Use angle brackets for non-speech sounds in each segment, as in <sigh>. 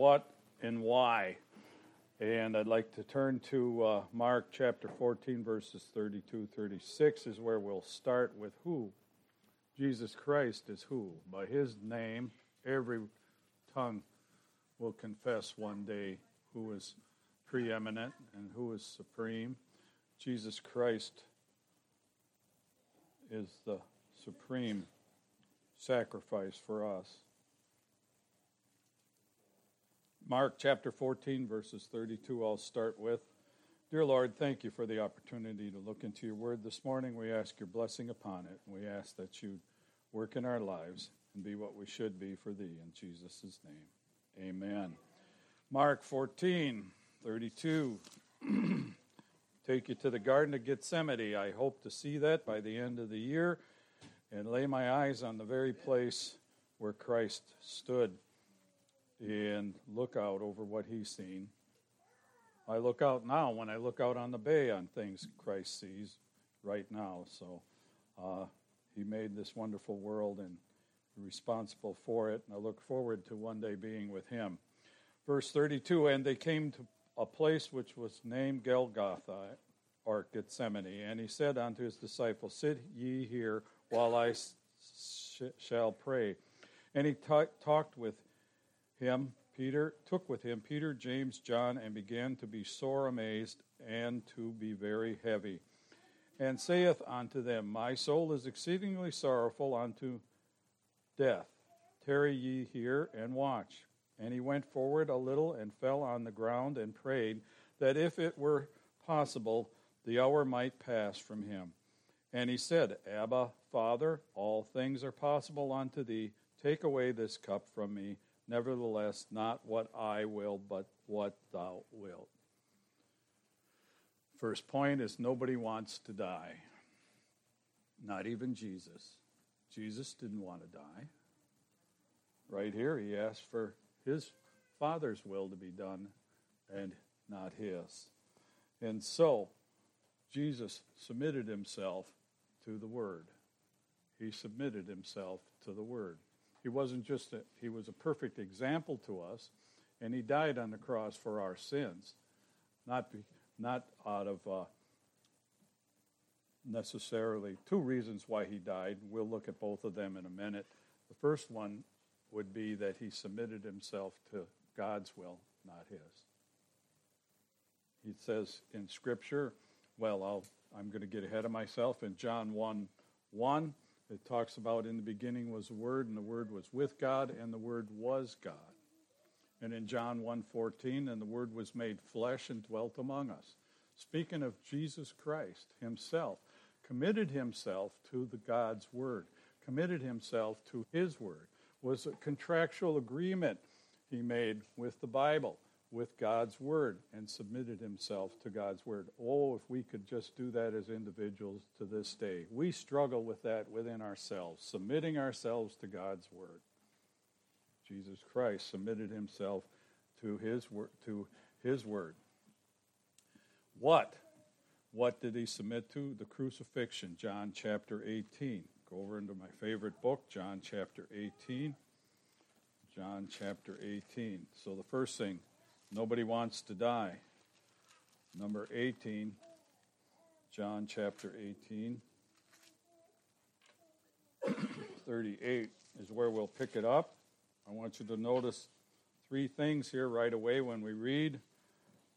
what and why. And I'd like to turn to uh, Mark chapter 14, verses 32 36 is where we'll start with who. Jesus Christ is who. By his name, every tongue will confess one day who is preeminent and who is supreme. Jesus Christ is the supreme sacrifice for us. Mark chapter 14, verses 32, I'll start with. Dear Lord, thank you for the opportunity to look into your word this morning. We ask your blessing upon it. We ask that you work in our lives and be what we should be for thee. In Jesus' name, amen. Mark 14, 32. <clears throat> Take you to the Garden of Gethsemane. I hope to see that by the end of the year and lay my eyes on the very place where Christ stood and look out over what he's seen. I look out now when I look out on the bay on things Christ sees right now. So uh, he made this wonderful world and responsible for it, and I look forward to one day being with him. Verse 32 And they came to a place which was named Golgotha, or Gethsemane, and he said unto his disciples, Sit ye here while I sh- shall pray. And he t- talked with him, Peter, took with him Peter, James, John, and began to be sore amazed and to be very heavy. And saith unto them, My soul is exceedingly sorrowful unto death. Tarry ye here and watch. And he went forward a little and fell on the ground and prayed that if it were possible, the hour might pass from him. And he said, Abba, Father, all things are possible unto thee. Take away this cup from me. Nevertheless, not what I will, but what thou wilt. First point is nobody wants to die. Not even Jesus. Jesus didn't want to die. Right here, he asked for his Father's will to be done and not his. And so, Jesus submitted himself to the Word. He submitted himself to the Word. He wasn't just a, he was a perfect example to us, and he died on the cross for our sins, not be, not out of uh, necessarily two reasons why he died. We'll look at both of them in a minute. The first one would be that he submitted himself to God's will, not his. He says in Scripture, well, I'll, I'm going to get ahead of myself. In John 1 1, it talks about in the beginning was the Word, and the Word was with God, and the Word was God. And in John 1:14, and the Word was made flesh and dwelt among us. Speaking of Jesus Christ himself, committed himself to the God's Word, committed himself to his Word, was a contractual agreement he made with the Bible with God's Word and submitted himself to God's Word. Oh, if we could just do that as individuals to this day. We struggle with that within ourselves, submitting ourselves to God's Word. Jesus Christ submitted himself to his, word, to his Word. What? What did he submit to? The crucifixion, John chapter 18. Go over into my favorite book, John chapter 18. John chapter 18. So the first thing, Nobody wants to die. Number 18, John chapter 18. <coughs> 38 is where we'll pick it up. I want you to notice three things here right away when we read.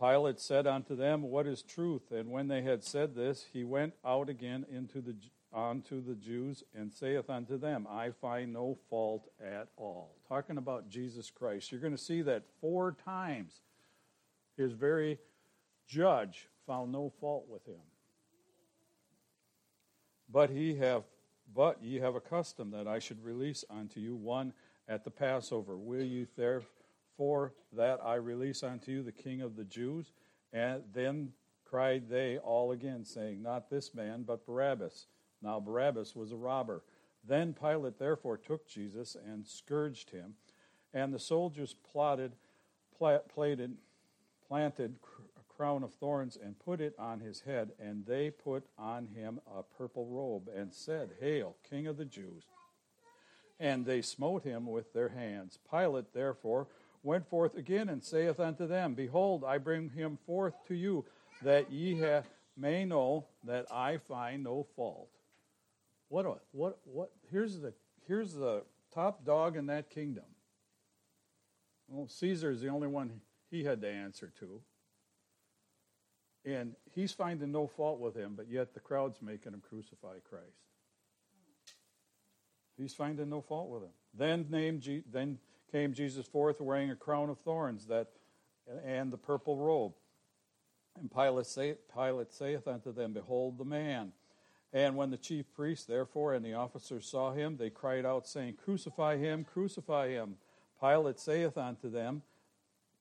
Pilate said unto them, What is truth? And when they had said this, he went out again into the unto the Jews and saith unto them, I find no fault at all. Talking about Jesus Christ. You're going to see that four times his very judge found no fault with him. But he have but ye have a custom that I should release unto you one at the Passover. Will you therefore that I release unto you the king of the Jews? And then cried they all again, saying, Not this man, but Barabbas. Now Barabbas was a robber. Then Pilate therefore took Jesus and scourged him, and the soldiers plotted, plated, planted a crown of thorns and put it on his head, and they put on him a purple robe, and said, Hail, King of the Jews! And they smote him with their hands. Pilate, therefore, went forth again and saith unto them, Behold, I bring him forth to you, that ye may know that I find no fault. What, a, what, what, here's the, here's the top dog in that kingdom. Well, Caesar is the only one he had to answer to. And he's finding no fault with him, but yet the crowd's making him crucify Christ. He's finding no fault with him. Then, named, then came Jesus forth wearing a crown of thorns that, and the purple robe. And Pilate, say, Pilate saith unto them, Behold the man. And when the chief priests, therefore, and the officers saw him, they cried out, saying, Crucify him, crucify him. Pilate saith unto them,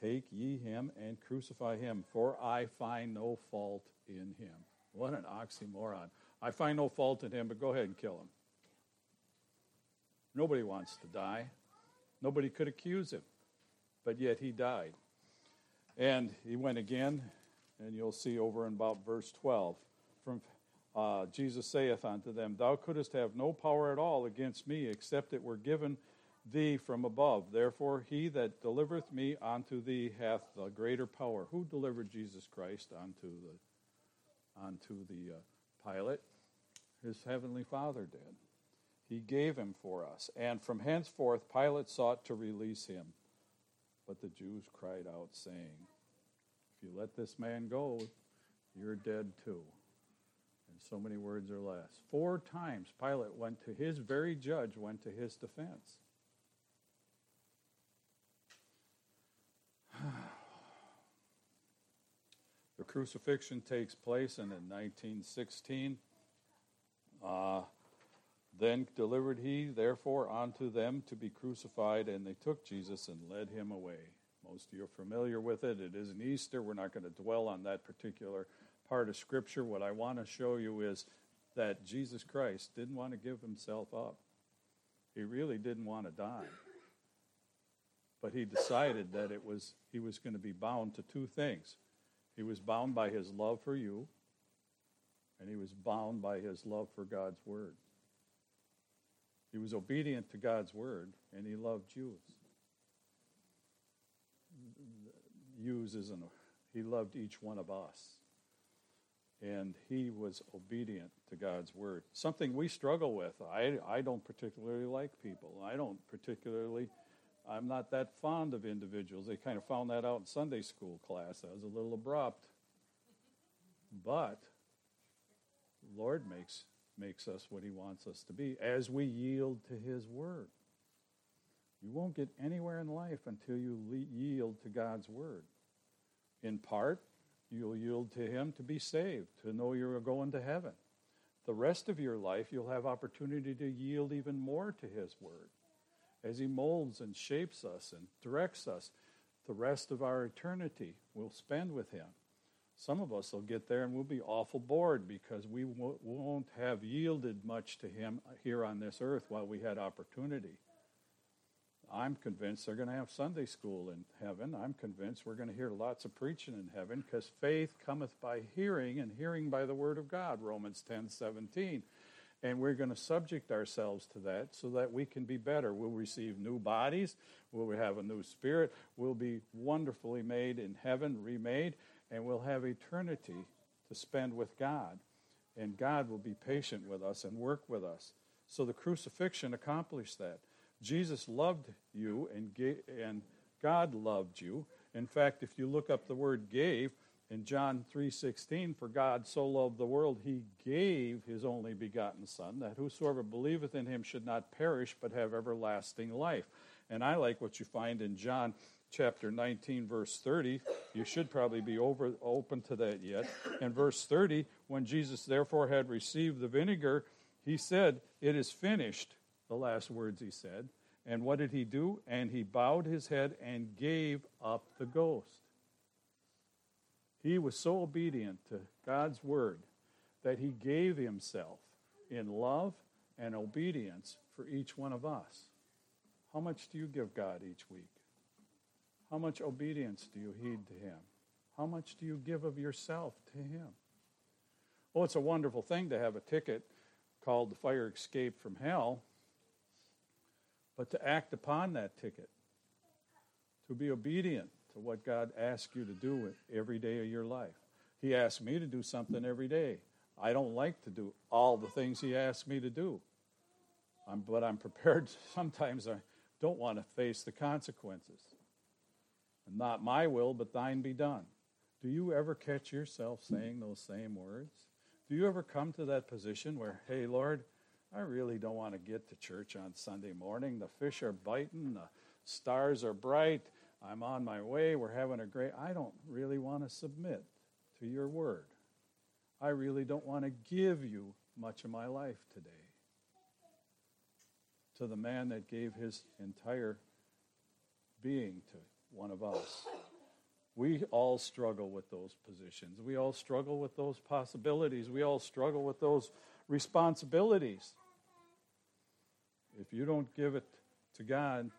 Take ye him and crucify him, for I find no fault in him. What an oxymoron. I find no fault in him, but go ahead and kill him. Nobody wants to die. Nobody could accuse him, but yet he died. And he went again, and you'll see over in about verse 12. From uh, Jesus saith unto them, Thou couldst have no power at all against me, except it were given thee from above. Therefore, he that delivereth me unto thee hath the greater power. Who delivered Jesus Christ unto the unto the uh, Pilate? His heavenly Father did. He gave him for us. And from henceforth Pilate sought to release him. But the Jews cried out, saying, If you let this man go, you're dead too. So many words or less. Four times Pilate went to his very judge, went to his defense. <sighs> the crucifixion takes place, and in 1916, uh, then delivered he therefore unto them to be crucified, and they took Jesus and led him away. Most of you are familiar with it. It is an Easter. We're not going to dwell on that particular part of Scripture. What I want to show you is that Jesus Christ didn't want to give himself up. He really didn't want to die. But he decided that it was he was going to be bound to two things. He was bound by his love for you, and he was bound by his love for God's word. He was obedient to God's word, and he loved Jews. Jews isn't, he loved each one of us. And he was obedient to God's word. Something we struggle with. I, I don't particularly like people. I don't particularly, I'm not that fond of individuals. They kind of found that out in Sunday school class. That was a little abrupt. But Lord makes makes us what he wants us to be as we yield to his word. You won't get anywhere in life until you yield to God's word. In part, you'll yield to him to be saved, to know you're going to heaven. The rest of your life, you'll have opportunity to yield even more to his word as he molds and shapes us and directs us. The rest of our eternity we'll spend with him. Some of us will get there and we'll be awful bored because we won't have yielded much to Him here on this earth while we had opportunity. I'm convinced they're going to have Sunday school in heaven. I'm convinced we're going to hear lots of preaching in heaven because faith cometh by hearing and hearing by the word of God, Romans 10 17. And we're going to subject ourselves to that so that we can be better. We'll receive new bodies. We'll have a new spirit. We'll be wonderfully made in heaven, remade and we'll have eternity to spend with God. And God will be patient with us and work with us. So the crucifixion accomplished that. Jesus loved you and, gave, and God loved you. In fact, if you look up the word gave in John 3:16, for God so loved the world he gave his only begotten son that whosoever believeth in him should not perish but have everlasting life. And I like what you find in John chapter 19, verse 30. You should probably be over, open to that yet. In verse 30, when Jesus therefore had received the vinegar, he said, It is finished, the last words he said. And what did he do? And he bowed his head and gave up the ghost. He was so obedient to God's word that he gave himself in love and obedience for each one of us. How much do you give God each week? How much obedience do you heed to Him? How much do you give of yourself to Him? Oh, it's a wonderful thing to have a ticket called the Fire Escape from Hell, but to act upon that ticket, to be obedient to what God asks you to do every day of your life. He asks me to do something every day. I don't like to do all the things He asks me to do. I'm, but I'm prepared. <laughs> Sometimes I don't want to face the consequences. And not my will, but thine be done. Do you ever catch yourself saying those same words? Do you ever come to that position where, hey, Lord, I really don't want to get to church on Sunday morning. The fish are biting, the stars are bright, I'm on my way, we're having a great. I don't really want to submit to your word. I really don't want to give you much of my life today. To the man that gave his entire being to one of us. We all struggle with those positions. We all struggle with those possibilities. We all struggle with those responsibilities. If you don't give it to God,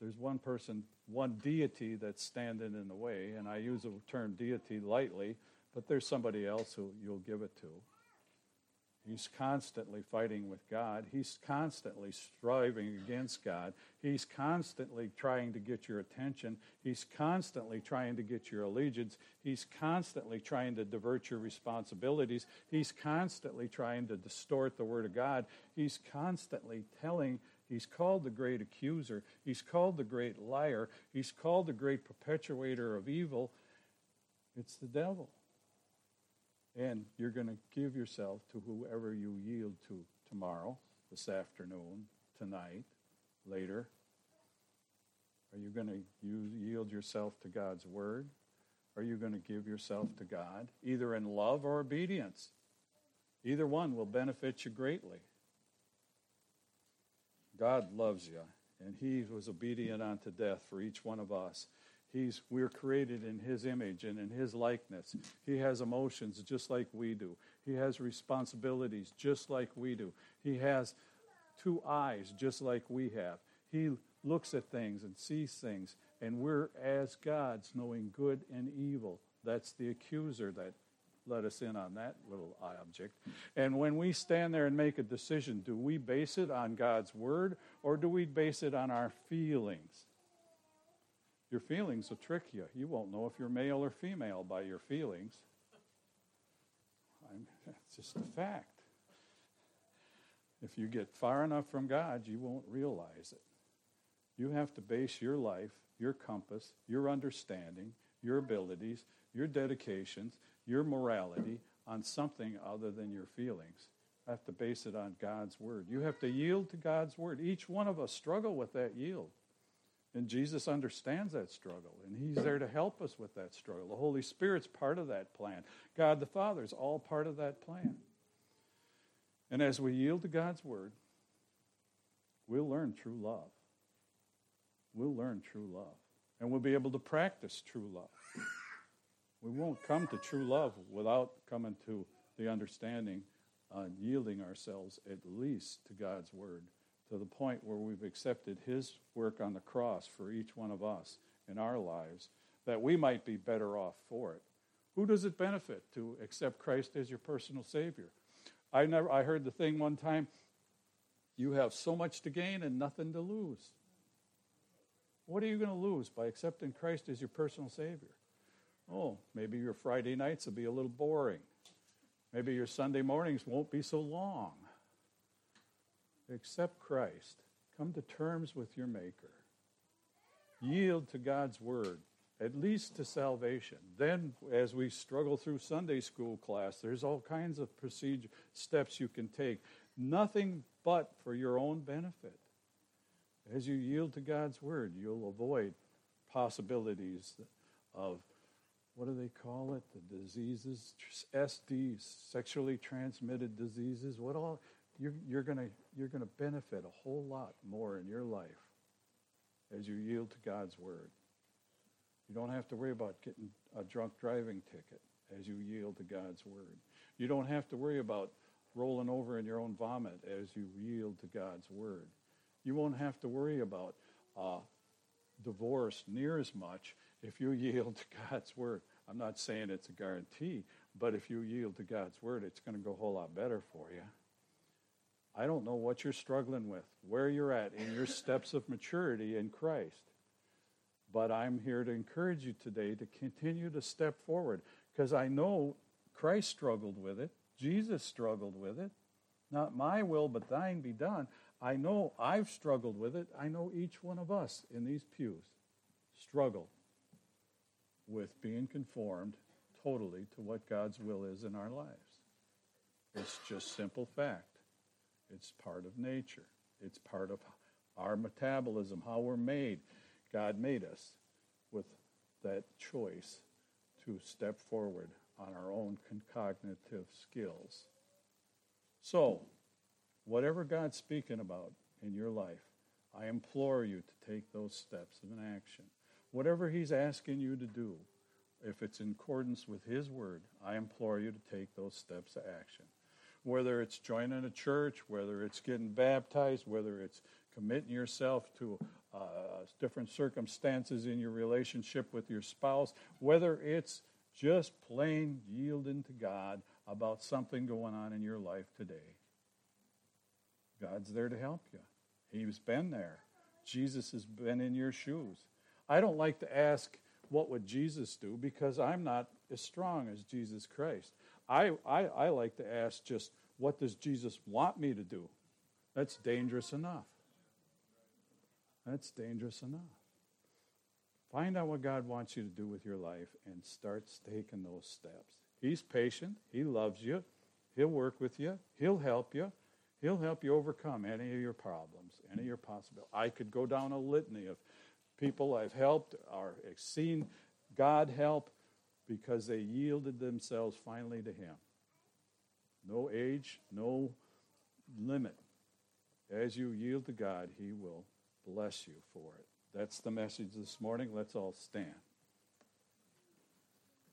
there's one person, one deity that's standing in the way, and I use the term deity lightly, but there's somebody else who you'll give it to. He's constantly fighting with God. He's constantly striving against God. He's constantly trying to get your attention. He's constantly trying to get your allegiance. He's constantly trying to divert your responsibilities. He's constantly trying to distort the Word of God. He's constantly telling, he's called the great accuser. He's called the great liar. He's called the great perpetuator of evil. It's the devil. And you're going to give yourself to whoever you yield to tomorrow, this afternoon, tonight, later. Are you going to yield yourself to God's word? Are you going to give yourself to God, either in love or obedience? Either one will benefit you greatly. God loves you, and He was obedient unto death for each one of us. He's, we're created in His image and in His likeness. He has emotions just like we do. He has responsibilities just like we do. He has two eyes just like we have. He looks at things and sees things, and we're as gods knowing good and evil. That's the accuser that let us in on that little object. And when we stand there and make a decision, do we base it on God's word or do we base it on our feelings? Your feelings will trick you. You won't know if you're male or female by your feelings. I'm, that's just a fact. If you get far enough from God, you won't realize it. You have to base your life, your compass, your understanding, your abilities, your dedications, your morality on something other than your feelings. You have to base it on God's word. You have to yield to God's word. Each one of us struggle with that yield. And Jesus understands that struggle, and He's there to help us with that struggle. The Holy Spirit's part of that plan. God the Father is all part of that plan. And as we yield to God's Word, we'll learn true love. We'll learn true love. And we'll be able to practice true love. We won't come to true love without coming to the understanding on yielding ourselves at least to God's Word to the point where we've accepted his work on the cross for each one of us in our lives, that we might be better off for it. Who does it benefit to accept Christ as your personal Savior? I, never, I heard the thing one time you have so much to gain and nothing to lose. What are you going to lose by accepting Christ as your personal Savior? Oh, maybe your Friday nights will be a little boring. Maybe your Sunday mornings won't be so long accept Christ, come to terms with your Maker, yield to God's Word, at least to salvation. Then, as we struggle through Sunday school class, there's all kinds of procedure steps you can take. Nothing but for your own benefit. As you yield to God's Word, you'll avoid possibilities of what do they call it? The diseases, SDs, sexually transmitted diseases. What all? You're, you're going you're to benefit a whole lot more in your life as you yield to God's word. You don't have to worry about getting a drunk driving ticket as you yield to God's word. You don't have to worry about rolling over in your own vomit as you yield to God's word. You won't have to worry about uh, divorce near as much if you <laughs> yield to God's word. I'm not saying it's a guarantee, but if you yield to God's word, it's going to go a whole lot better for you. I don't know what you're struggling with, where you're at in your steps of maturity in Christ. But I'm here to encourage you today to continue to step forward because I know Christ struggled with it, Jesus struggled with it. Not my will, but thine be done. I know I've struggled with it. I know each one of us in these pews struggle with being conformed totally to what God's will is in our lives. It's just simple fact. It's part of nature. It's part of our metabolism, how we're made. God made us with that choice to step forward on our own cognitive skills. So, whatever God's speaking about in your life, I implore you to take those steps of an action. Whatever He's asking you to do, if it's in accordance with His Word, I implore you to take those steps of action. Whether it's joining a church, whether it's getting baptized, whether it's committing yourself to uh, different circumstances in your relationship with your spouse, whether it's just plain yielding to God about something going on in your life today. God's there to help you. He's been there. Jesus has been in your shoes. I don't like to ask, what would Jesus do? Because I'm not as strong as Jesus Christ. I, I, I like to ask just, what does Jesus want me to do? That's dangerous enough. That's dangerous enough. Find out what God wants you to do with your life and start taking those steps. He's patient. He loves you. He'll work with you. He'll help you. He'll help you overcome any of your problems, any of your possibilities. I could go down a litany of people I've helped or seen God help because they yielded themselves finally to Him. No age, no limit. As you yield to God, He will bless you for it. That's the message this morning. Let's all stand.